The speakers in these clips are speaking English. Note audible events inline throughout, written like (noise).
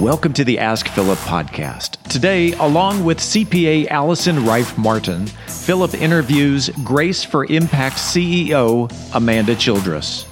Welcome to the Ask Philip podcast. Today, along with CPA Allison Reif Martin, Philip interviews Grace for Impact CEO Amanda Childress.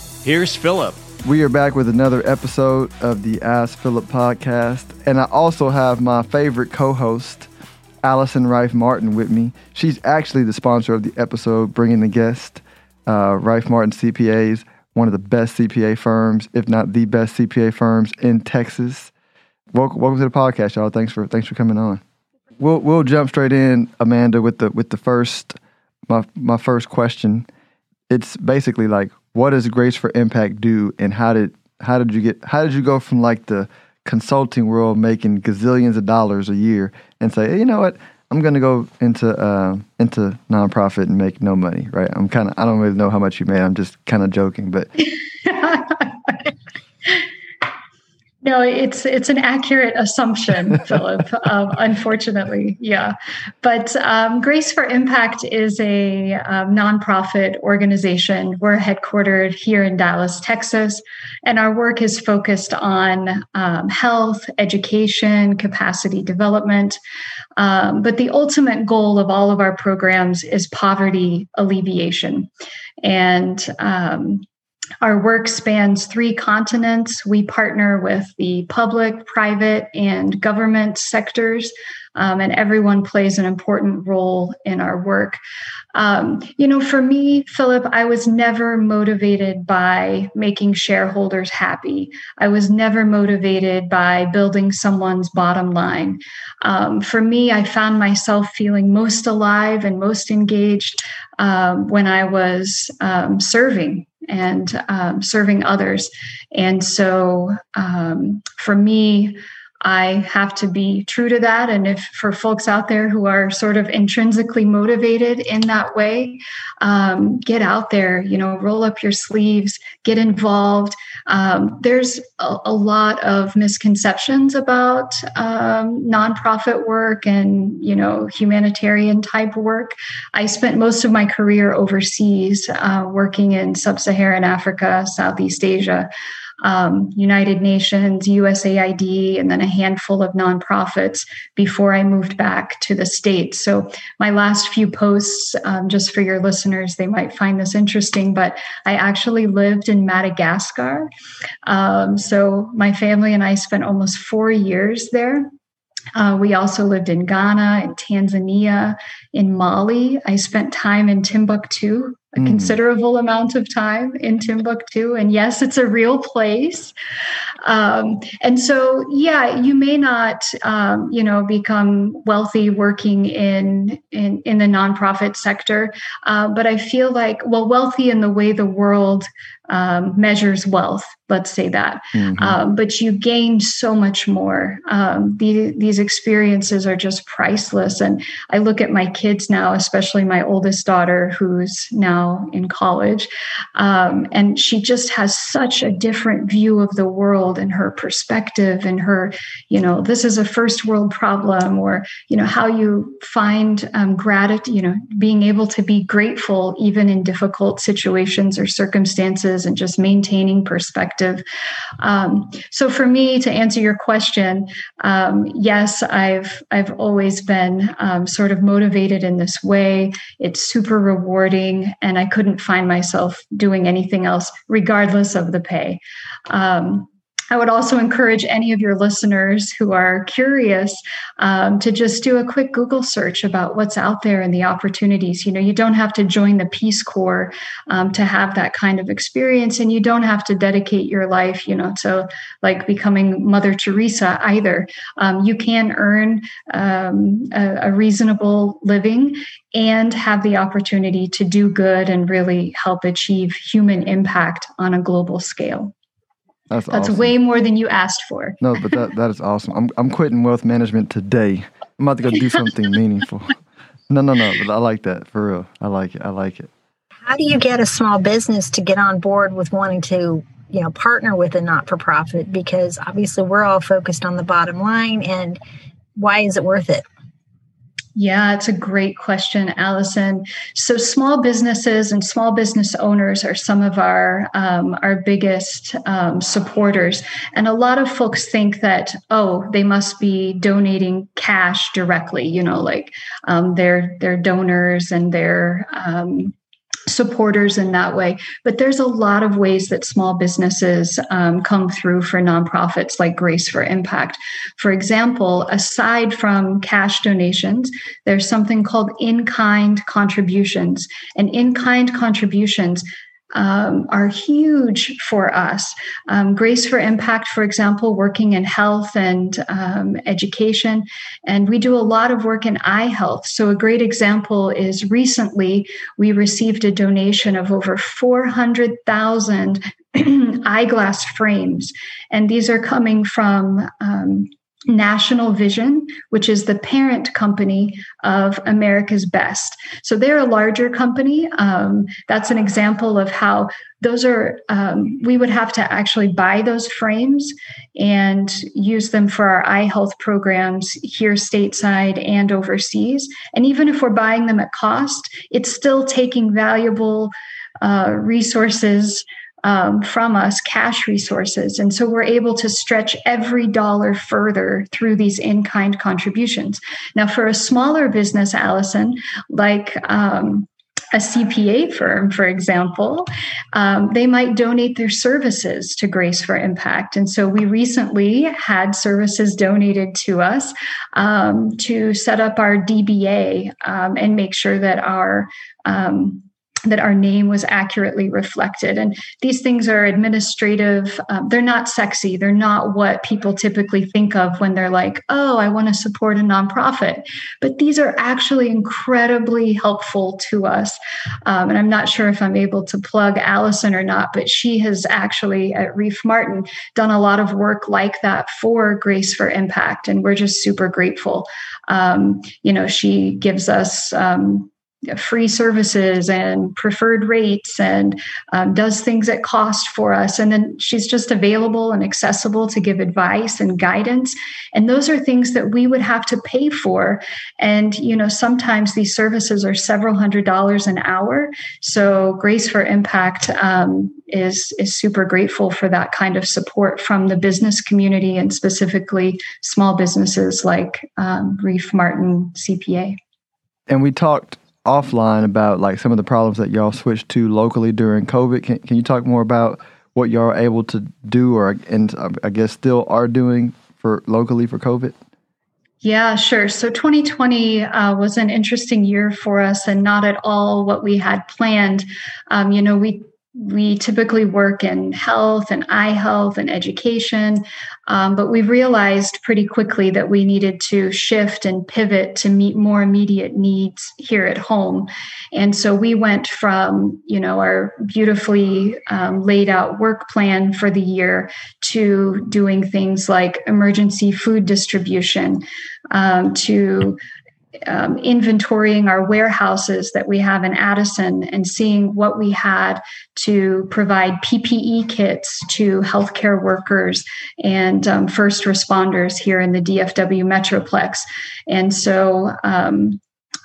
Here's Philip. We are back with another episode of the Ask Philip podcast. And I also have my favorite co host, Allison Reif Martin, with me. She's actually the sponsor of the episode, bringing the guest, uh, Reif Martin CPAs, one of the best CPA firms, if not the best CPA firms in Texas. Welcome, welcome to the podcast, y'all. Thanks for thanks for coming on. We'll we'll jump straight in, Amanda, with the with the first my my first question. It's basically like what does Grace for Impact do, and how did how did you get how did you go from like the consulting world making gazillions of dollars a year and say, hey, you know what, I'm going to go into uh, into nonprofit and make no money, right? I'm kind of I don't really know how much you made. I'm just kind of joking, but (laughs) No, it's it's an accurate assumption, (laughs) Philip. Um, unfortunately, yeah. But um, Grace for Impact is a um, nonprofit organization. We're headquartered here in Dallas, Texas, and our work is focused on um, health, education, capacity development. Um, but the ultimate goal of all of our programs is poverty alleviation, and um, our work spans three continents. We partner with the public, private, and government sectors, um, and everyone plays an important role in our work. Um, you know, for me, Philip, I was never motivated by making shareholders happy. I was never motivated by building someone's bottom line. Um, for me, I found myself feeling most alive and most engaged um, when I was um, serving and um, serving others. And so um, for me, I have to be true to that. And if for folks out there who are sort of intrinsically motivated in that way, um, get out there, you know, roll up your sleeves, get involved. Um, there's a, a, lot of misconceptions about um, nonprofit work and, you know, humanitarian type work. I spent most of my career overseas uh, working in sub Saharan Africa, Southeast Asia um, United Nations, USAID, and then a handful of nonprofits before I moved back to the States. So, my last few posts, um, just for your listeners, they might find this interesting, but I actually lived in Madagascar. Um, so, my family and I spent almost four years there. Uh, we also lived in Ghana, in Tanzania, in Mali. I spent time in Timbuktu, a mm. considerable amount of time in Timbuktu. And yes, it's a real place. Um, and so, yeah, you may not, um, you know, become wealthy working in in, in the nonprofit sector, uh, but I feel like, well, wealthy in the way the world um, measures wealth. Let's say that, mm-hmm. um, but you gain so much more. Um, the, these experiences are just priceless. And I look at my kids now, especially my oldest daughter, who's now in college, um, and she just has such a different view of the world and her perspective and her, you know, this is a first world problem, or you know how you find um, gratitude, you know, being able to be grateful even in difficult situations or circumstances and just maintaining perspective. Um, so for me, to answer your question, um, yes, I've I've always been um, sort of motivated in this way. It's super rewarding, and I couldn't find myself doing anything else, regardless of the pay. Um, I would also encourage any of your listeners who are curious um, to just do a quick Google search about what's out there and the opportunities. You know, you don't have to join the Peace Corps um, to have that kind of experience, and you don't have to dedicate your life, you know, to like becoming Mother Teresa either. Um, you can earn um, a, a reasonable living and have the opportunity to do good and really help achieve human impact on a global scale. That's, That's awesome. way more than you asked for. No, but that, that is awesome. I'm, I'm quitting wealth management today. I'm about to go do (laughs) something meaningful. No, no, no. But I like that for real. I like it. I like it. How do you get a small business to get on board with wanting to, you know, partner with a not for profit? Because obviously we're all focused on the bottom line and why is it worth it? Yeah, it's a great question, Allison. So, small businesses and small business owners are some of our um, our biggest um, supporters, and a lot of folks think that oh, they must be donating cash directly. You know, like um, they're they're donors and they're um, supporters in that way. But there's a lot of ways that small businesses um, come through for nonprofits like Grace for Impact. For example, aside from cash donations, there's something called in kind contributions. And in kind contributions um, are huge for us. Um, Grace for Impact, for example, working in health and um, education, and we do a lot of work in eye health. So, a great example is recently we received a donation of over 400,000 (clears throat) eyeglass frames, and these are coming from um, National Vision, which is the parent company of America's Best. So they're a larger company. Um, that's an example of how those are, um, we would have to actually buy those frames and use them for our eye health programs here stateside and overseas. And even if we're buying them at cost, it's still taking valuable uh, resources um, from us cash resources. And so we're able to stretch every dollar further through these in kind contributions. Now, for a smaller business, Allison, like um, a CPA firm, for example, um, they might donate their services to Grace for Impact. And so we recently had services donated to us um, to set up our DBA um, and make sure that our um, that our name was accurately reflected. And these things are administrative. Um, they're not sexy. They're not what people typically think of when they're like, oh, I want to support a nonprofit. But these are actually incredibly helpful to us. Um, and I'm not sure if I'm able to plug Allison or not, but she has actually at Reif Martin done a lot of work like that for Grace for Impact. And we're just super grateful. Um, you know, she gives us um, free services and preferred rates and um, does things at cost for us. And then she's just available and accessible to give advice and guidance. And those are things that we would have to pay for. And, you know, sometimes these services are several hundred dollars an hour. So Grace for Impact um, is, is super grateful for that kind of support from the business community and specifically small businesses like um, Reif Martin CPA. And we talked offline about like some of the problems that y'all switched to locally during COVID. Can can you talk more about what y'all are able to do, or and I guess still are doing for locally for COVID? Yeah, sure. So 2020 uh, was an interesting year for us, and not at all what we had planned. Um, you know, we we typically work in health and eye health and education, um, but we realized pretty quickly that we needed to shift and pivot to meet more immediate needs here at home. And so we went from, you know, our beautifully um, laid out work plan for the year to doing things like emergency food distribution, um, to um, inventorying our warehouses that we have in Addison and seeing what we had to provide PPE kits to healthcare workers and um, first responders here in the DFW Metroplex. And so, um,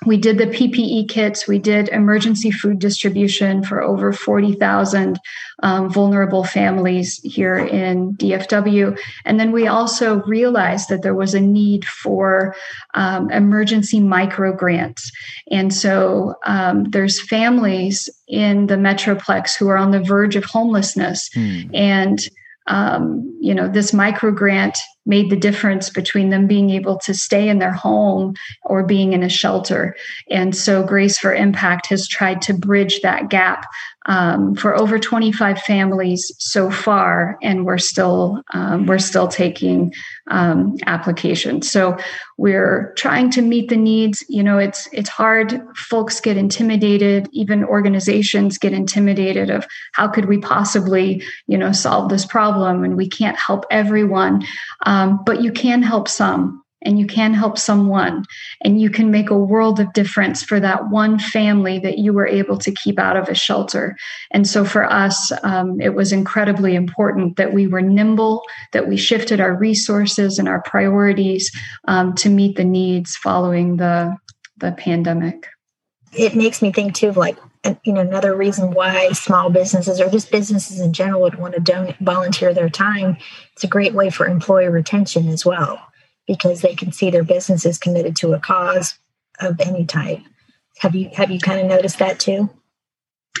we did the PPE kits, we did emergency food distribution for over 40,000 um, vulnerable families here in DFW. And then we also realized that there was a need for um, emergency micro grants. And so um, there's families in the Metroplex who are on the verge of homelessness. Mm. And um, you know, this micro grant made the difference between them being able to stay in their home or being in a shelter. And so Grace for Impact has tried to bridge that gap um, for over 25 families so far, and we're still um, we're still taking um, applications. So we're trying to meet the needs. You know, it's it's hard. Folks get intimidated. Even organizations get intimidated of how could we possibly you know solve this problem, and we can't help everyone, um, but you can help some and you can help someone and you can make a world of difference for that one family that you were able to keep out of a shelter. And so for us um, it was incredibly important that we were nimble that we shifted our resources and our priorities um, to meet the needs following the the pandemic. It makes me think too of like you know another reason why small businesses or just businesses in general would want to donate volunteer their time it's a great way for employee retention as well because they can see their business is committed to a cause of any type. Have you have you kind of noticed that too?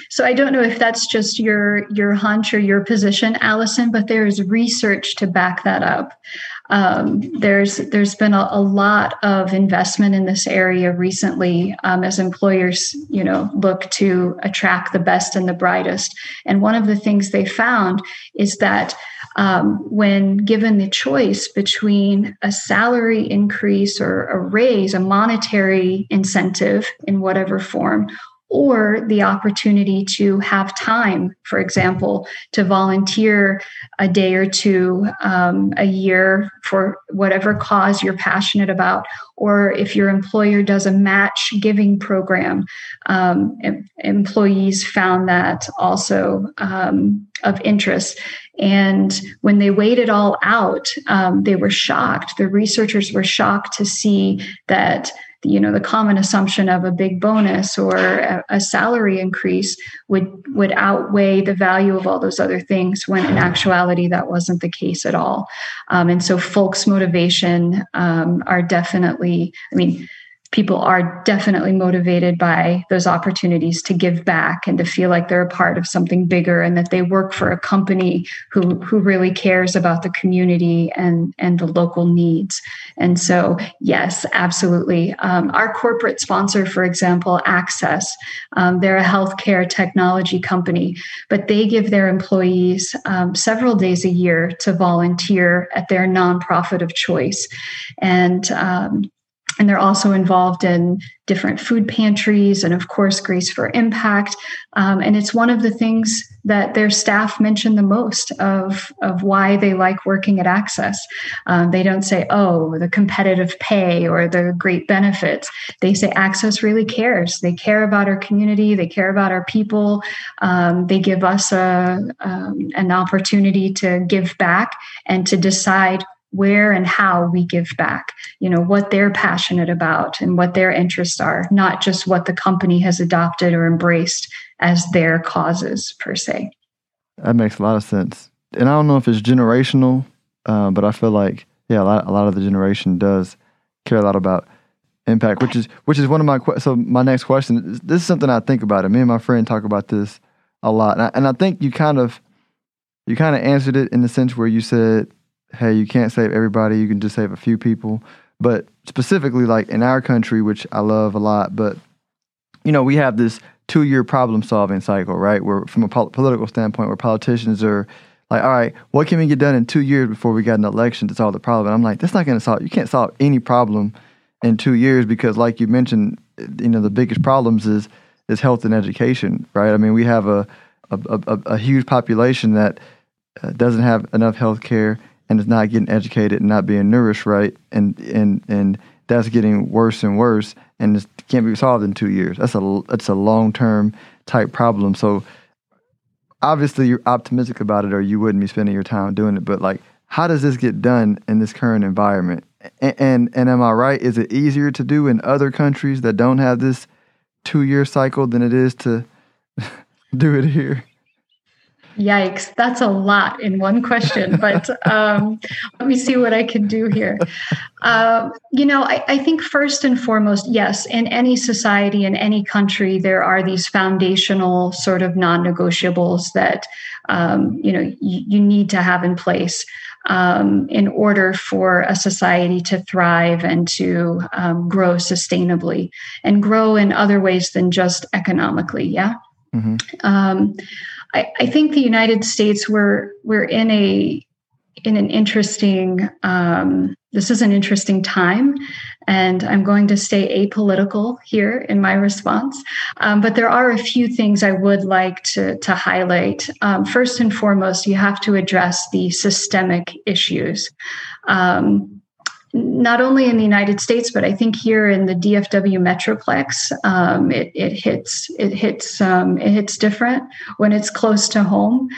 So I don't know if that's just your your hunch or your position, Allison, but there is research to back that up. Um, there's there's been a, a, lot of investment in this area recently um, as employers you know look to attract the best and the brightest. And one of the things they found is that um, when given the choice between a salary increase or a raise, a monetary incentive in whatever form, or the opportunity to have time, for example, to volunteer a day or two um, a year for whatever cause you're passionate about, or if your employer does a match giving program, um, em- employees found that also um, of interest. And when they weighed it all out, um, they were shocked. The researchers were shocked to see that you know the common assumption of a big bonus or a, a, salary increase would would outweigh the value of all those other things when in actuality that wasn't the case at all. Um, and so folks motivation um, are definitely i mean people are definitely motivated by those opportunities to give back and to feel like they're a part of something bigger and that they work for a company who who really cares about the community and and the local needs. And so yes absolutely. Um, our corporate sponsor for example Axxess um, they're a healthcare technology company but they give their employees um, several days a year to volunteer at their nonprofit of choice. And um, and they're also involved in different food pantries and, of course, Grace for Impact. Um, and it's one of the things that their staff mention the most of, of why they like working at Axxess. Um, they don't say, oh, the competitive pay or the great benefits. They say Axxess really cares. They care about our community, they care about our people. Um, they give us a, um, an opportunity to give back and to decide where and how we give back, you know, what they're passionate about and what their interests are, not just what the company has adopted or embraced as their causes per se. That makes a lot of sense. And I don't know if it's generational, uh, but I feel like, yeah, a lot, a lot of the generation does care a lot about impact, which is which is one of my so my next question. Is, This is something I think about. It. Me and my friend talk about this a lot, and I, and I think you kind of you kind of answered it in the sense where you said hey, you can't save everybody, you can just save a few people. But specifically, like in our country, which I love a lot, but you know, we have this two year problem solving cycle, right? Where, from a pol- political standpoint, where politicians are like, all right, what can we get done in two years before we got an election to solve the problem? And I'm like, that's not going to solve, you can't solve any problem in two years because, like you mentioned, you know, the biggest problems is is health and education, right? I mean, we have a a, a, a huge population that uh, doesn't have enough health care and it's not getting educated and not being nourished right, and and and that's getting worse and worse, and it can't be solved in two years. That's a that's a long term type problem. So obviously you're optimistic about it, or you wouldn't be spending your time doing it. But like, how does this get done in this current environment? And and, and am I right? Is it easier to do in other countries that don't have this two year cycle than it is to (laughs) do it here? Yikes, that's a lot in one question, (laughs) but um, let me see what I can do here. Uh, you know, I, I, think first and foremost, yes, in any society, in any country, there are these foundational sort of non negotiables that, um, you know, you, you, need to have in place. Um, in order for a society to thrive and to um, grow sustainably and grow in other ways than just economically. Yeah. Mm-hmm. Um, I, I think the United States we're we're in a in an interesting um, this is an interesting time and i'm going to stay apolitical here in my response. Um, but there are a few things i would like to, to highlight. Um, first and foremost you have to address the systemic issues. Um, not only in the United States, but I think here in the DFW Metroplex, um, it, it, hits it hits um, it hits different when it's close to home.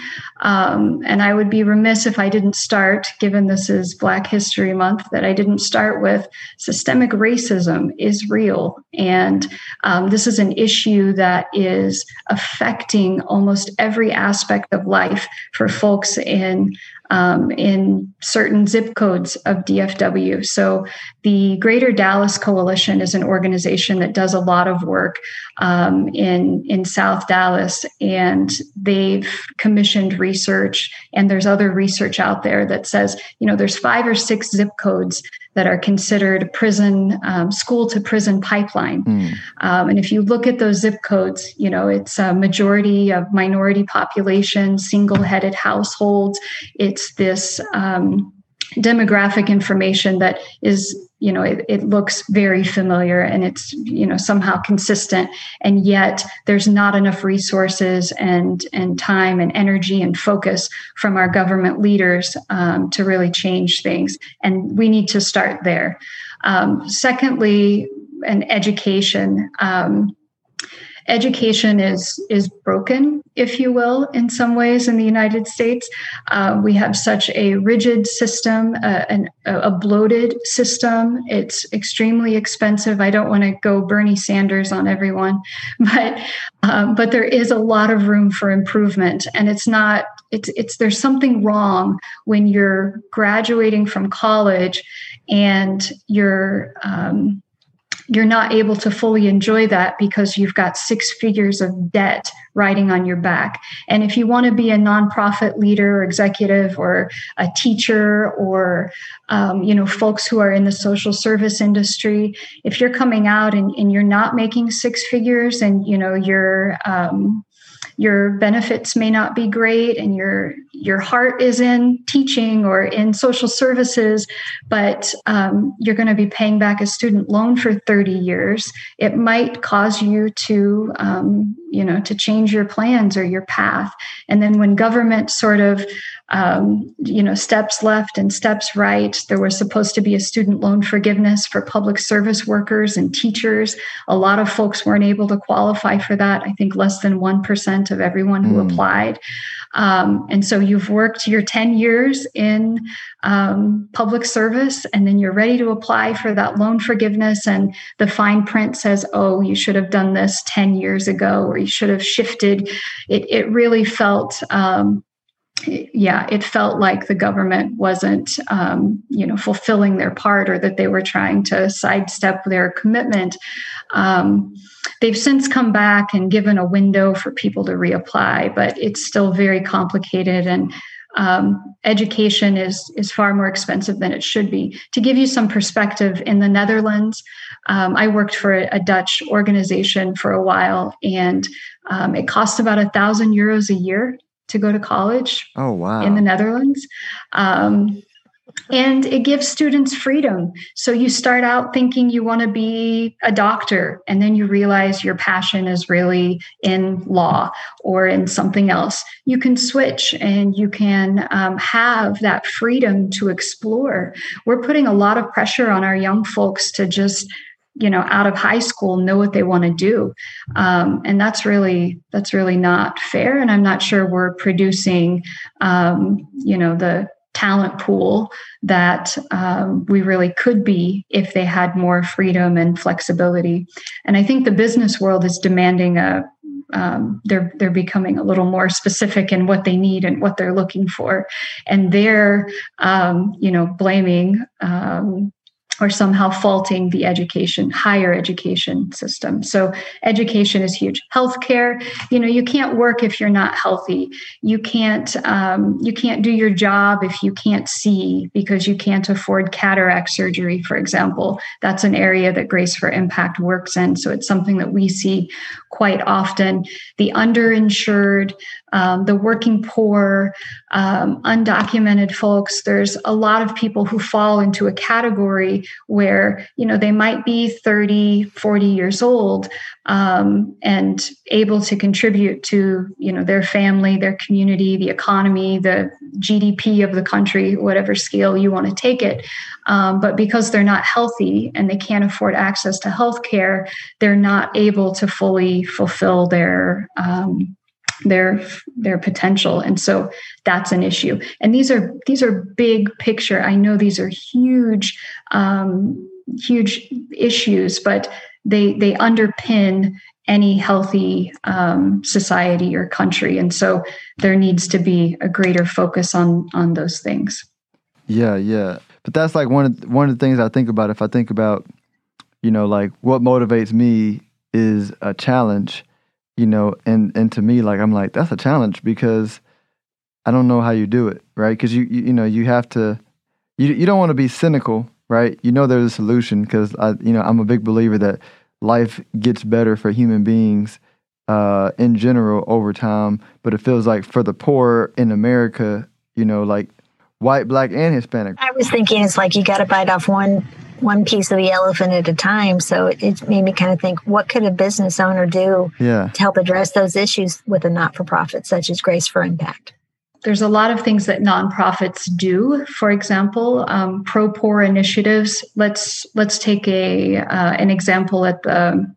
Um, and I would be remiss if I didn't start, given this is Black History Month, that I didn't start with systemic racism is real, and um, this is an issue that is affecting almost every aspect of life for folks in um, in certain zip codes of DFW. So, the Greater Dallas Coalition is an organization that does a lot of work um, in in South Dallas, and they've commissioned research. And there's other research out there that says, you know, there's five or six zip codes that are considered prison um, school to prison pipeline. Mm. Um, and if you look at those zip codes, you know, it's a majority of minority population, single headed households. It's this um, demographic information that is you know it, it, looks very familiar and it's you know somehow consistent. And yet there's not enough resources and and time and energy and focus from our government leaders um, to really change things. And we need to start there. Um, secondly an education um, education is is broken, if you will, in some ways in the United States. Uh, we have such a rigid system, uh, an, a bloated system. It's extremely expensive. I don't want to go Bernie Sanders on everyone, (laughs) but um, but there is a lot of room for improvement, and it's not. It's it's there's something wrong when you're graduating from college and you're um, you're not able to fully enjoy that because you've got six figures of debt riding on your back. And if you want to be a nonprofit leader or executive or a teacher or, um, you know, folks who are in the social service industry, if you're coming out and, and you're not making six figures and, you know, you're, um, your benefits may not be great and your your heart is in teaching or in social services but um, you're going to be paying back a student loan for 30 years. It might cause you to um, you know to change your plans or your path. And then when government sort of um, you know steps left and steps right there was supposed to be a student loan forgiveness for public service workers and teachers. A lot of folks weren't able to qualify for that. I think less than 1% of everyone who mm. applied um, and so you've worked your 10 years in um, public service, and then you're ready to apply for that loan forgiveness. And the fine print says, oh, you should have done this 10 years ago, or you should have shifted. It, it really felt um, yeah, it felt like the government wasn't, um, you know, fulfilling their part, or that they were trying to sidestep their commitment. Um, they've since come back and given a window for people to reapply, but it's still very complicated and. Um, education is is far more expensive than it should be. To give you some perspective, in the Netherlands, um, I worked for a, a, Dutch organization for a while, and um, it cost about a thousand euros a year to go to college. Oh, wow. In the Netherlands. Um, and it gives students freedom. So you start out thinking you want to be a doctor, and then you realize your passion is really in law or in something else. You can switch and you can um, have that freedom to explore. We're putting a lot of pressure on our young folks to just you know out of high school know what they want to do. Um, and that's really that's really not fair and i'm not sure we're producing um, you know the talent pool that um, we really could be if they had more freedom and flexibility. And i think the business world is demanding a um, they're they're becoming a little more specific in what they need and what they're looking for, and they're um, you know blaming um, or somehow faulting the education, higher education system. So education is huge. Healthcare, you know, you can't work if you're not healthy. You can't um, you can't do your job if you can't see because you can't afford cataract surgery, for example. That's an area that Grace for Impact works in. So it's something that we see quite often. The underinsured, um, the working poor, um, undocumented folks. There's a lot of people who fall into a category where, you know, they might be 30, 40 years old um, and able to contribute to, you know, their family, their community, the economy, the GDP of the country, whatever scale you want to take it. Um, but because they're not healthy and they can't afford access to health care, they're not able to fully fulfill their um, their their potential. And so that's an issue. And these are these are big picture. I know these are huge um, huge issues but they they underpin any healthy um, society or country. And so there needs to be a greater focus on on those things. Yeah yeah. But that's like one of one of the things i think about if i think about you know like what motivates me is a challenge you know, and and to me, like I'm like that's a challenge because I don't know how you do it, right? Because you, you you know you have to, you you don't want to be cynical, right? You know there's a solution because I you know I'm a big believer that life gets better for human beings uh, in general over time, but it feels like for the poor in America, you know, like white, black, and Hispanic. I was thinking it's like you got to bite off one one piece of the elephant at a time. So it, it, made me kind of think, what could a business owner do yeah. to help address those issues with a not for profit such as Grace for Impact? There's a lot of things that nonprofits do. For example, um, pro poor initiatives. Let's let's take a uh, an example at the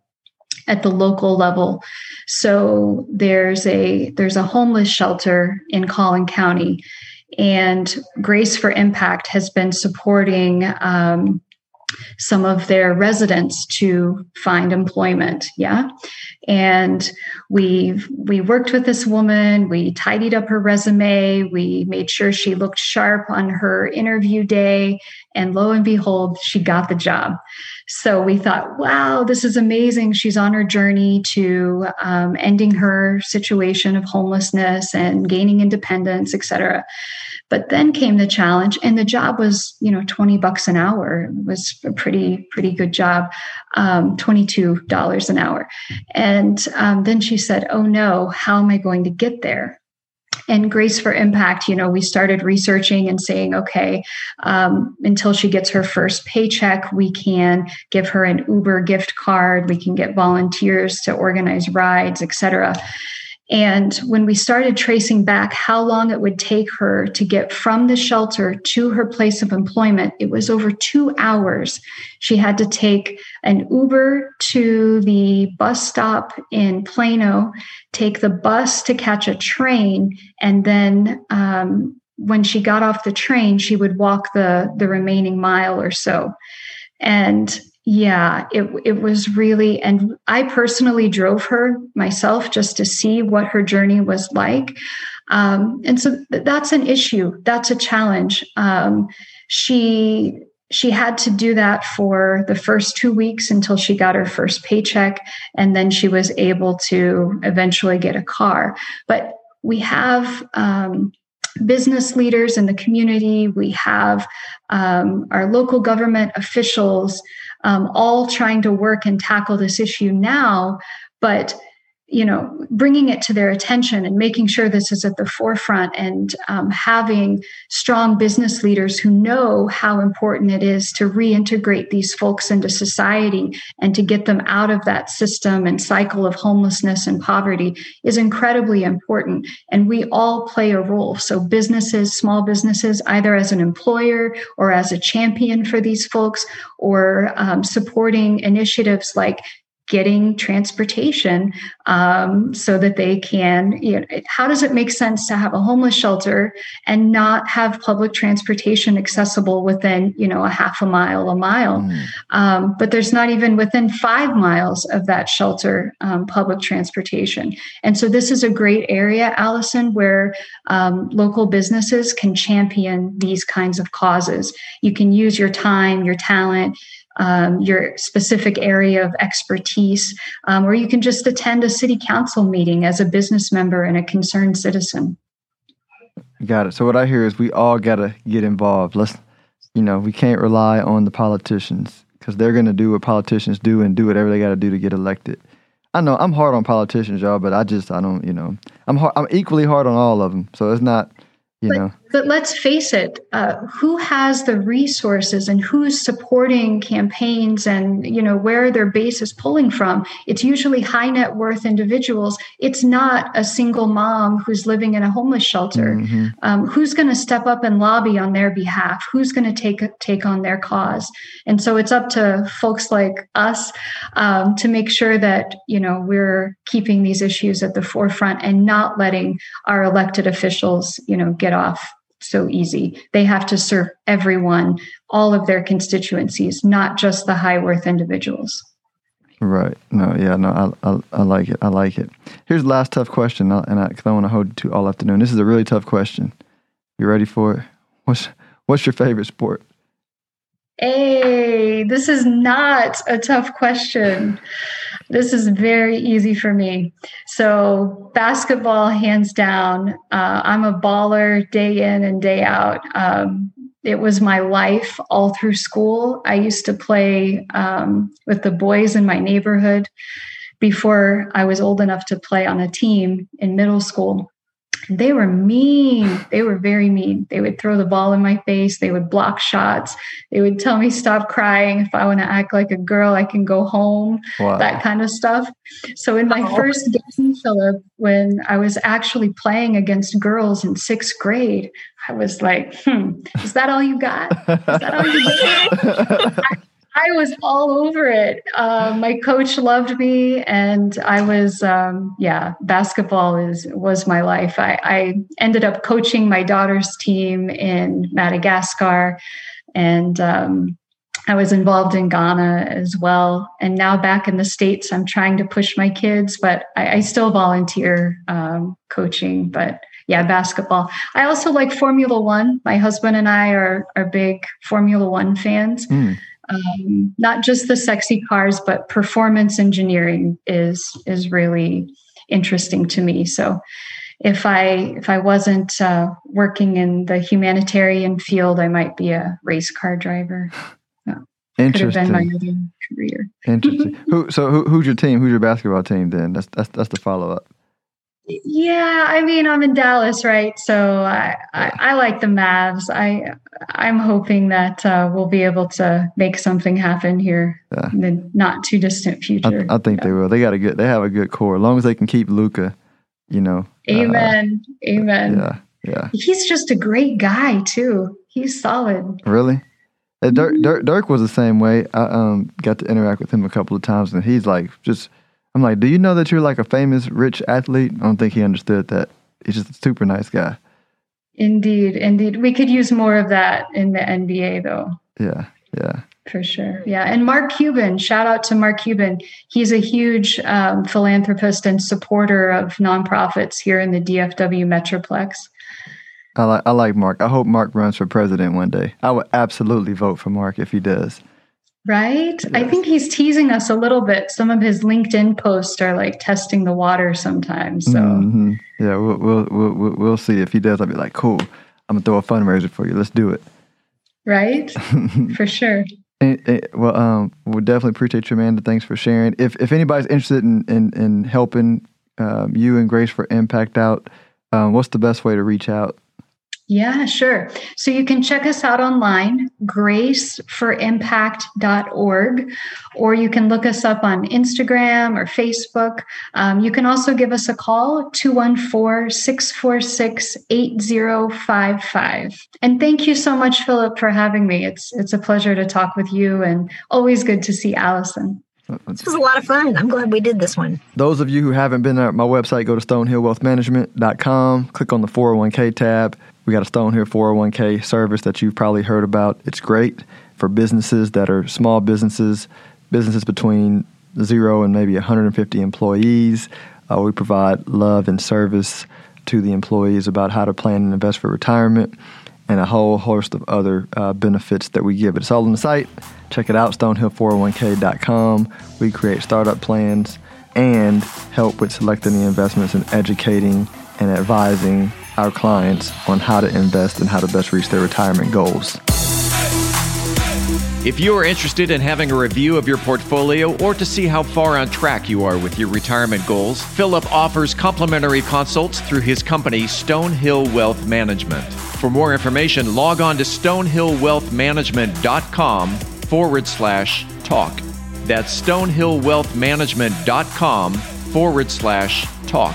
at the local level. So there's a there's a homeless shelter in Collin County, and Grace for Impact has been supporting um, some of their residents to find employment yeah? And we we worked with this woman we tidied up her resume we made sure she looked sharp on her interview day and lo and behold she got the job so we thought wow this is amazing she's on her journey to um, ending her situation of homelessness and gaining independence etc but then came the challenge, and the job was, you know, 20 bucks an hour. It was a pretty, pretty good job, um, $22 an hour. And um, then she said, Oh no, how am I going to get there? And grace for impact you know we started researching and saying okay um, until she gets her first paycheck we can give her an uber gift card. We can get volunteers to organize rides etc and when we started tracing back how long it would take her to get from the shelter to her place of employment, it was over two hours. She had to take an Uber to the bus stop in Plano, take the bus to catch a train, and then um, when she got off the train, she would walk the, the remaining mile or so. And yeah, it it was really and I personally drove her myself just to see what her journey was like. Um, and so that's an issue. That's a challenge. Um, she she had to do that for the first two weeks until she got her first paycheck, and then she was able to eventually get a car. But we have um, business leaders in the community. We have um, our local government officials um, all trying to work and tackle this issue now, but you know bringing it to their attention and making sure this is at the forefront and um, having strong business leaders who know how important it is to reintegrate these folks into society and to get them out of that system and cycle of homelessness and poverty is incredibly important. And we all play a role. So businesses small businesses either as an employer or as a champion for these folks or um, supporting initiatives like getting transportation um, so that they can you know how does it make sense to have a homeless shelter and not have public transportation accessible within you know a half a mile a mile? Mm. um, but there's not even within five miles of that shelter um, public transportation. And so this is a great area allison where um, local businesses can champion these kinds of causes. You can use your time your talent um, your specific area of expertise, um, or you can just attend a city council meeting as a business member and a concerned citizen. Got it. So what I hear is we all got to get involved. Let's, you know, we can't rely on the politicians because they're going to do what politicians do and do whatever they got to do to get elected. I know I'm hard on politicians, y'all, but I just I don't, you know, I'm hard, I'm equally hard on all of them. So it's not you but, know but let's face it uh, who has the resources and who's supporting campaigns and you know where their base is pulling from? It's usually high net worth individuals. It's not a single mom who's living in a homeless shelter. Mm-hmm. um, who's going to step up and lobby on their behalf? Who's going to take take on their cause? And so it's up to folks like us um, to make sure that you know we're keeping these issues at the forefront and not letting our elected officials you know get off so easy. They have to serve everyone, all of their constituencies, not just the high worth individuals. Right. No. Yeah. No. I, I, I like it. I like it. Here's the last tough question, and I, cause I want to hold you to all afternoon. This is a really tough question. You ready for it? What's What's your favorite sport? Hey, this is not a tough question. This is very easy for me. So, basketball, hands down. Uh, I'm a baller day in and day out. Um, it was my life all through school. I used to play um, with the boys in my neighborhood before I was old enough to play on a team in middle school they were mean. They were very mean. They would throw the ball in my face. They would block shots. They would tell me stop crying. If I want to act like a girl, I can go home. Wow. That kind of stuff. So in my oh. first game, Philip, when I was actually playing against girls in sixth grade, I was like, hmm, is that all you got? Is that all you (laughs) got? (laughs) I was all over it. Uh, my coach loved me, and I was, um, yeah, basketball is was my life. I, I, ended up coaching my daughter's team in Madagascar, and um, I was involved in Ghana as well. And now back in the states, I'm trying to push my kids, but I, I still volunteer um, coaching. But yeah, basketball. I also like Formula One. My husband and I are are big Formula One fans. Mm um, not just the sexy cars, but performance engineering is is really interesting to me. So if I if I wasn't uh, working in the humanitarian field, I might be a race car driver. Interesting. Could have been my other career. Interesting. (laughs) who so who, who's your team? Who's your basketball team? Then that's that's that's the follow up. Yeah, I mean, I'm in Dallas, right? So I, I, I like the Mavs. I I'm hoping that uh, we'll be able to make something happen here yeah. in the not too distant future. I, I think yeah. they will. They got a good. They have a good core. As long as they can keep Luka, you know. Uh, Amen. Uh, Amen. Yeah. Yeah. He's just a great guy too. He's solid. Really. Dirk, mm-hmm. Dirk, Dirk was the same way. I um, got to interact with him a couple of times, and he's like just I'm like, do you know that you're like a famous rich athlete? I don't think he understood that. He's just a super nice guy. Indeed, indeed. We could use more of that in the NBA, though. Yeah, yeah. For sure. Yeah. And Mark Cuban, shout out to Mark Cuban. He's a huge um, philanthropist and supporter of nonprofits here in the DFW Metroplex. I like I like Mark. I hope Mark runs for president one day. I would absolutely vote for Mark if he does. Right? Yes. I think he's teasing us a little bit. Some of his LinkedIn posts are like testing the water sometimes. So mm-hmm. yeah, we'll, we'll, we'll we'll see if he does. I'll be like, cool. I'm gonna throw a fundraiser for you. Let's do it. Right? (laughs) for sure. And, and, well, um, we definitely appreciate you, Amanda. Thanks for sharing. If if anybody's interested in in, in helping um, you and Grace for Impact out, um, what's the best way to reach out? Yeah, sure. So you can check us out online, graceforimpact.org, or you can look us up on Instagram or Facebook. Um, you can also give us a call, 214 646 8055. And thank you so much, Philip, for having me. It's, it's a pleasure to talk with you and always good to see Allison. This was a lot of fun. I'm glad we did this one. Those of you who haven't been at my website, go to stonehillwealthmanagement.com, click on the 401k tab. We got a Stonehill 401k service that you've probably heard about. It's great for businesses that are small businesses, businesses between zero and maybe 150 employees. Uh, we provide love and service to the employees about how to plan and invest for retirement and a whole host of other uh, benefits that we give. It's all on the site. Check it out, stonehill401k.com. We create startup plans and help with selecting the investments and educating and advising our clients on how to invest and how to best reach their retirement goals. If you are interested in having a review of your portfolio or to see how far on track you are with your retirement goals, Philip offers complimentary consults through his company, Stonehill Wealth Management. For more information, log on to stonehillwealthmanagement.com forward slash talk. That's stonehillwealthmanagement.com forward slash talk.